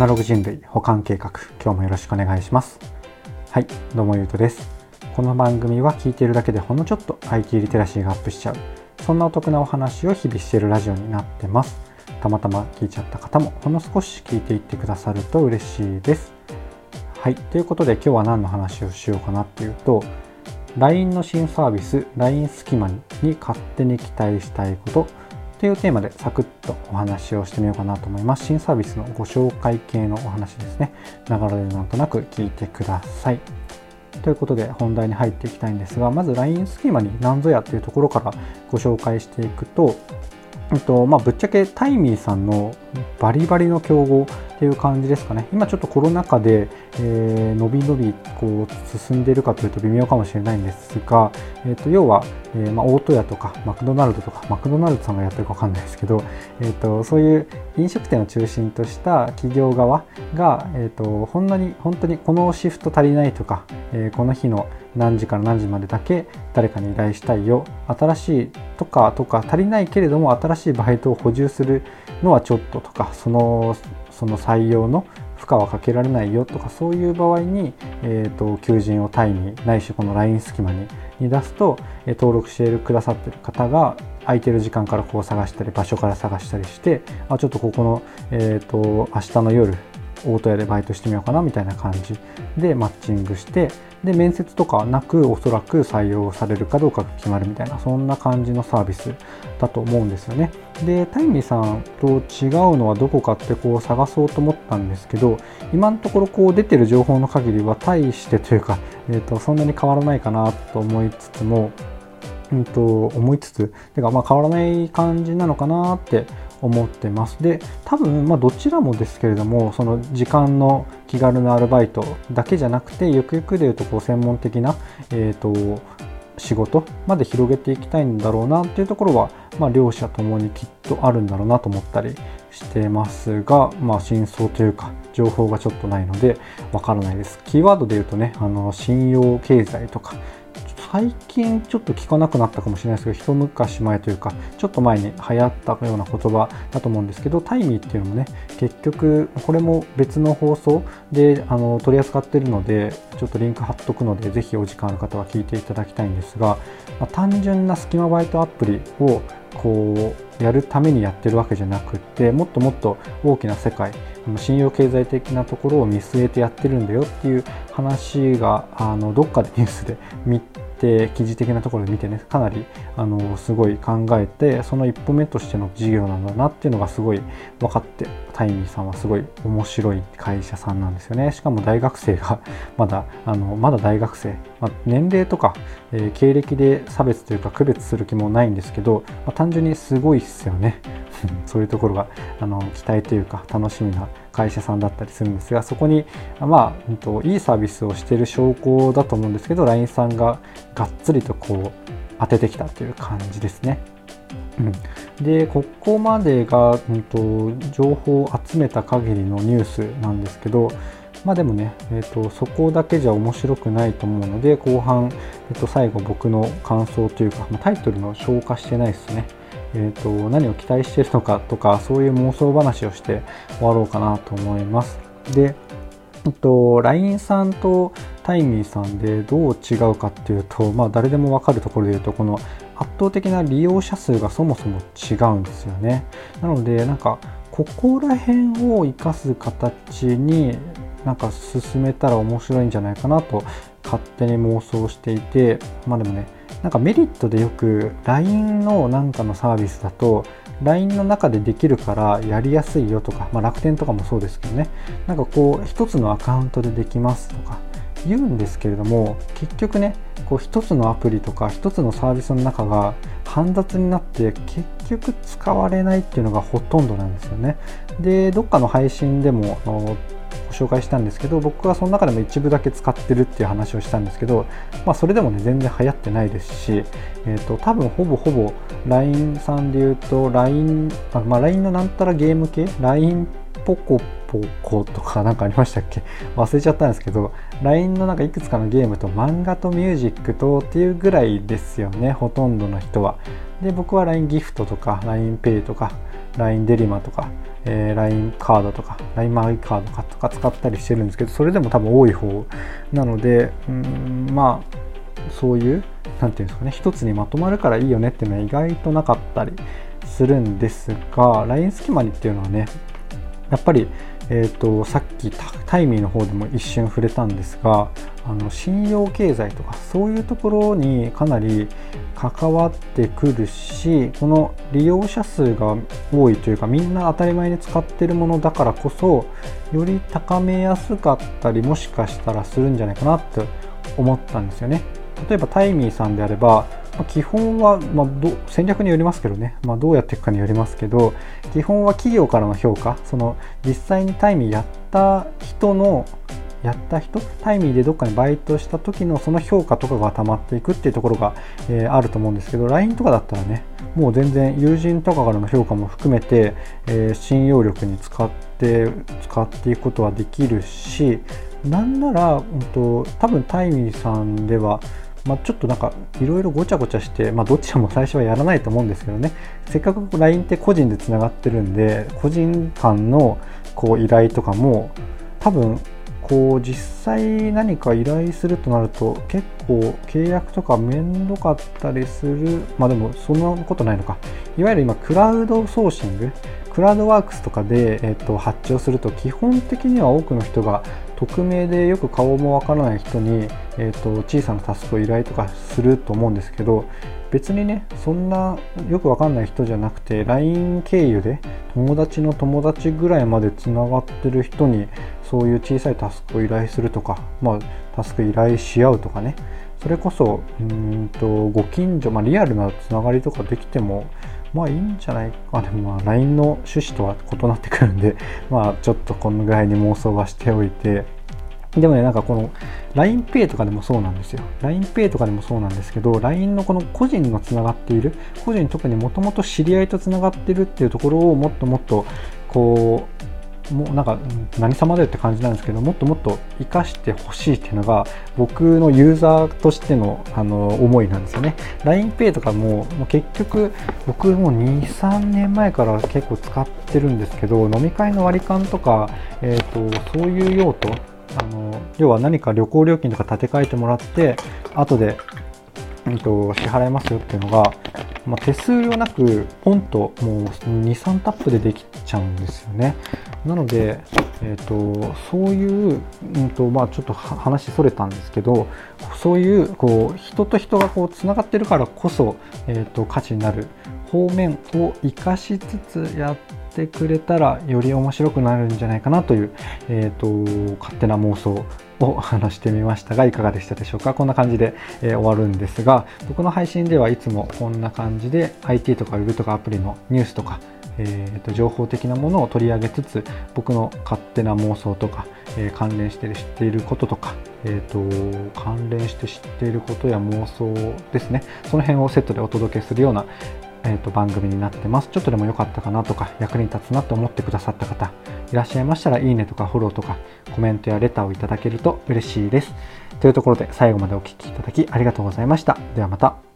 ナログ人類保管計画。今日もよろしくお願いします。はいどうもゆうとです。この番組は聞いているだけでほんのちょっと IT リテラシーがアップしちゃう。そんなお得なお話を日々しているラジオになってます。たまたま聞いちゃった方もほんの少し聞いていってくださると嬉しいです。はいということで今日は何の話をしようかなっていうと LINE の新サービス LINE スキマに勝手に期待したいことというテーマでサクッとお話をしてみようかなと思います。新サービスのご紹介系のお話ですね。流れでなんとなく聞いてください。ということで本題に入っていきたいんですが、まず LINE スキーマに何ぞやというところからご紹介していくと、えっとまあ、ぶっちゃけタイミーさんのバリバリの競合っていう感じですかね。今ちょっとコロナ禍で、えー、伸び伸びこう進んでいるかというと微妙かもしれないんですが、えー、と要は、えーまあ、大戸屋とかマクドナルドとかマクドナルドさんがやってるか分かんないですけど、えーと、そういう飲食店を中心とした企業側が、えーと、ほんのに本当にこのシフト足りないとか、えー、この日の何時から何時までだけ誰かに依頼したいよ新しいとかとか足りないけれども新しいバイトを補充するのはちょっととかそのその採用の負荷はかけられないよとかそういう場合に、えーと、求人をタイにないしこの LINE 隙間にに出すと、え登録してくださってる方が空いてる時間からこう探したり場所から探したりしてあちょっとここの、えーと明日の夜大戸屋でバイトしてみようかなみたいな感じでマッチングしてで面接とかなくおそらく採用されるかどうかが決まるみたいなそんな感じのサービスだと思うんですよね。でタイミーさんと違うのはどこかってこう探そうと思ったんですけど今のところこう出てる情報の限りは大してというか、えーと、そんなに変わらないかなと思いつつもうんと思いつつてかまあ変わらない感じなのかなって思ってます。で、多分、まあ、どちらもですけれども、その時間の気軽なアルバイトだけじゃなくて、ゆくゆくでいうと、こう、専門的な、えっ、ー、と、仕事まで広げていきたいんだろうなっていうところは、まあ、両者ともにきっとあるんだろうなと思ったりしてますが、まあ、真相というか情報がちょっとないのでわからないです。キーワードで言うとね、あの信用経済とか最近ちょっと聞かなくなったかもしれないですけど一昔前というかちょっと前に流行ったような言葉だと思うんですけどタイミーっていうのもね結局これも別の放送であの取り扱ってるのでちょっとリンク貼っとくのでぜひお時間ある方は聞いていただきたいんですが、まあ、単純なスキマバイトアプリをこうやるためにやってるわけじゃなくってもっともっと大きな世界信用経済的なところを見据えてやってるんだよっていう話があのどっかでニュースで見て記事的なところで見てねかなりあのすごい考えてその一歩目としての事業なんだなっていうのがすごい分かってタイミーさんはすごい面白い会社さんなんですよね。しかも大学生が まだあのまだ大学生、まあ、年齢とか、えー、経歴で差別というか区別する気もないんですけど、まあ、単純にすごいっすよね。そういうところがあの期待というか楽しみな会社さんだったりするんですがそこにまあ、うんと、いいサービスをしている証拠だと思うんですけど LINE さんががっつりとこう当ててきたという感じですね。うん、でここまでが、うんと、情報を集めた限りのニュースなんですけどまあでもね、えーと、そこだけじゃ面白くないと思うので後半、えー、と最後僕の感想というか、まあ、タイトルの消化してないですね。えーと、何を期待しているのかとかそういう妄想話をして終わろうかなと思います。で、えっと、LINE さんとタイミーさんでどう違うかっていうと、まあ、誰でも分かるところで言うとこの圧倒的な利用者数がそもそも違うんですよね。なのでなんかここら辺を生かす形になんか進めたら面白いんじゃないかなと勝手に妄想していてまあでもねなんかメリットでよく LINE のなんかのサービスだと LINE の中でできるからやりやすいよとか、まあ、楽天とかもそうですけどね。なんかこう一つのアカウントでできますとか言うんですけれども結局ねこう一つのアプリとか一つのサービスの中が煩雑になって結局使われないっていうのがほとんどなんですよね。でどっかの配信でもご紹介したんですけど僕はその中でも一部だけ使ってるっていう話をしたんですけど、まあ、それでもね全然流行ってないですし、えーと、多分ほぼほぼ LINE さんで言うと LINE あ、まあ、LINE のなんたらゲーム系？LINE ポコポコとか何かありましたっけ？忘れちゃったんですけど LINE のなんかいくつかのゲームと漫画とミュージックとっていうぐらいですよねほとんどの人は。で僕は LINE ギフトとか LINEPay とか LINE デリマとか、えー、LINE カードとか LINE マイカードとか使ったりしてるんですけどそれでも多分多い方なのでうんまあそういう何て言うんですかね一つにまとまるからいいよねっていうのは意外となかったりするんですが LINE スキマにっていうのはねやっぱりえーと、さっきタイミーの方でも一瞬触れたんですがあの信用経済とかそういうところにかなり関わってくるしこの利用者数が多いというかみんな当たり前に使ってるものだからこそより高めやすかったりもしかしたらするんじゃないかなって思ったんですよね。例えばタイミーさんであればま基本は、まあ、戦略によりますけどね、まあ、どうやっていくかによりますけど基本は企業からの評価。その実際にタイミーやった人のやった人タイミーでどっかにバイトした時のその評価とかが溜まっていくっていうところが、えー、あると思うんですけど LINE とかだったらねもう全然友人とかからの評価も含めて、えー、信用力に使って使っていくことはできるしなんなら、うんと、多分タイミーさんではまあ、ちょっとなんかいろいろごちゃごちゃして、まあ、どちらも最初はやらないと思うんですけどね。せっかく LINE って個人でつながってるんで個人間のこう依頼とかも多分こう実際何か依頼するとなると結構契約とかめんどかったりする。まあでもそんなことないのか。いわゆる今クラウドソーシングクラウドワークスとかで、えっと、発注すると基本的には多くの人が匿名でよく顔もわからない人に、えーと、小さなタスクを依頼とかすると思うんですけど別にねそんなよくわかんない人じゃなくて LINE 経由で友達の友達ぐらいまでつながってる人にそういう小さいタスクを依頼するとか、まあ、タスク依頼し合うとかね。それこそうんとご近所、まあ、リアルなつながりとかできてもまあいいんじゃないか。でもまあ LINE の趣旨とは異なってくるんで、まあちょっとこのぐらいに妄想はしておいて、でもね、なんかこの LINEPay とかでもそうなんですよ。LINEPay とかでもそうなんですけど、LINE のこの個人のつながっている、個人特にもともと知り合いとつながってるっていうところをもっともっとこうもうなんか何様だよって感じなんですけどもっともっと生かしてほしいっていうのが僕のユーザーとしてのあの思いなんですよね。LINEPay とかももう結局僕も23年前から結構使ってるんですけど飲み会の割り勘とか、えーと、そういう用途あの要は何か旅行料金とか立て替えてもらって後で、えーと支払いますよっていうのがまあ、手数料なくポンともう23タップでできちゃうんですよね。なので、えーと、そういう、うんとまあ、ちょっと話それたんですけどそういうこう人と人がこうつながってるからこそ、えーと、価値になる方面を生かしつつやってくれたらより面白くなるんじゃないかなという、えーと勝手な妄想を話してみましたがいかがでしたでしょうか？こんな感じで、えー、終わるんですが僕の配信ではいつもこんな感じで IT とか Web とかアプリのニュースとかえーと、情報的なものを取り上げつつ僕の勝手な妄想とか、えー、関連して知っていることとか、えーと、関連して知っていることや妄想ですねその辺をセットでお届けするような、えーと番組になってますちょっとでも良かったかなとか役に立つなと思ってくださった方いらっしゃいましたらいいねとかフォローとかコメントやレターをいただけると嬉しいです。というところで最後までお聴きいただきありがとうございました。ではまた。